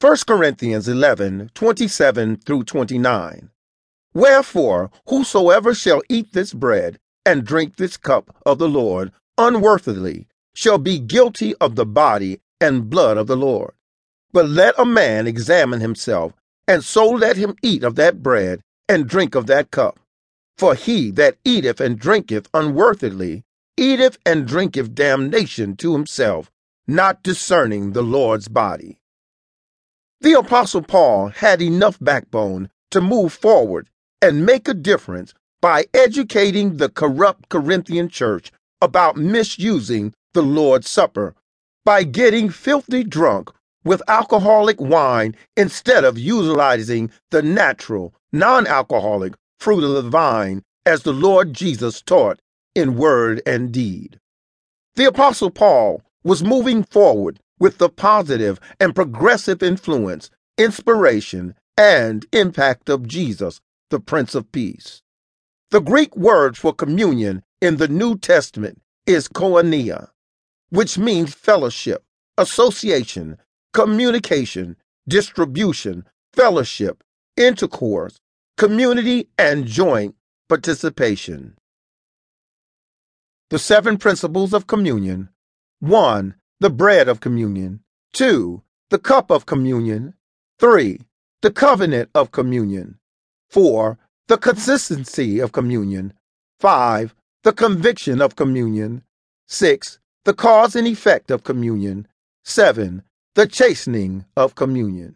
1 Corinthians 11 27 through 29. Wherefore, whosoever shall eat this bread and drink this cup of the Lord unworthily shall be guilty of the body and blood of the Lord. But let a man examine himself, and so let him eat of that bread and drink of that cup. For he that eateth and drinketh unworthily eateth and drinketh damnation to himself, not discerning the Lord's body. The Apostle Paul had enough backbone to move forward and make a difference by educating the corrupt Corinthian church about misusing the Lord's Supper by getting filthy drunk with alcoholic wine instead of utilizing the natural, non alcoholic fruit of the vine as the Lord Jesus taught in word and deed. The Apostle Paul was moving forward with the positive and progressive influence, inspiration, and impact of Jesus, the Prince of Peace. The Greek word for communion in the New Testament is koinonia, which means fellowship, association, communication, distribution, fellowship, intercourse, community, and joint participation. The seven principles of communion 1. The bread of communion. 2. The cup of communion. 3. The covenant of communion. 4. The consistency of communion. 5. The conviction of communion. 6. The cause and effect of communion. 7. The chastening of communion.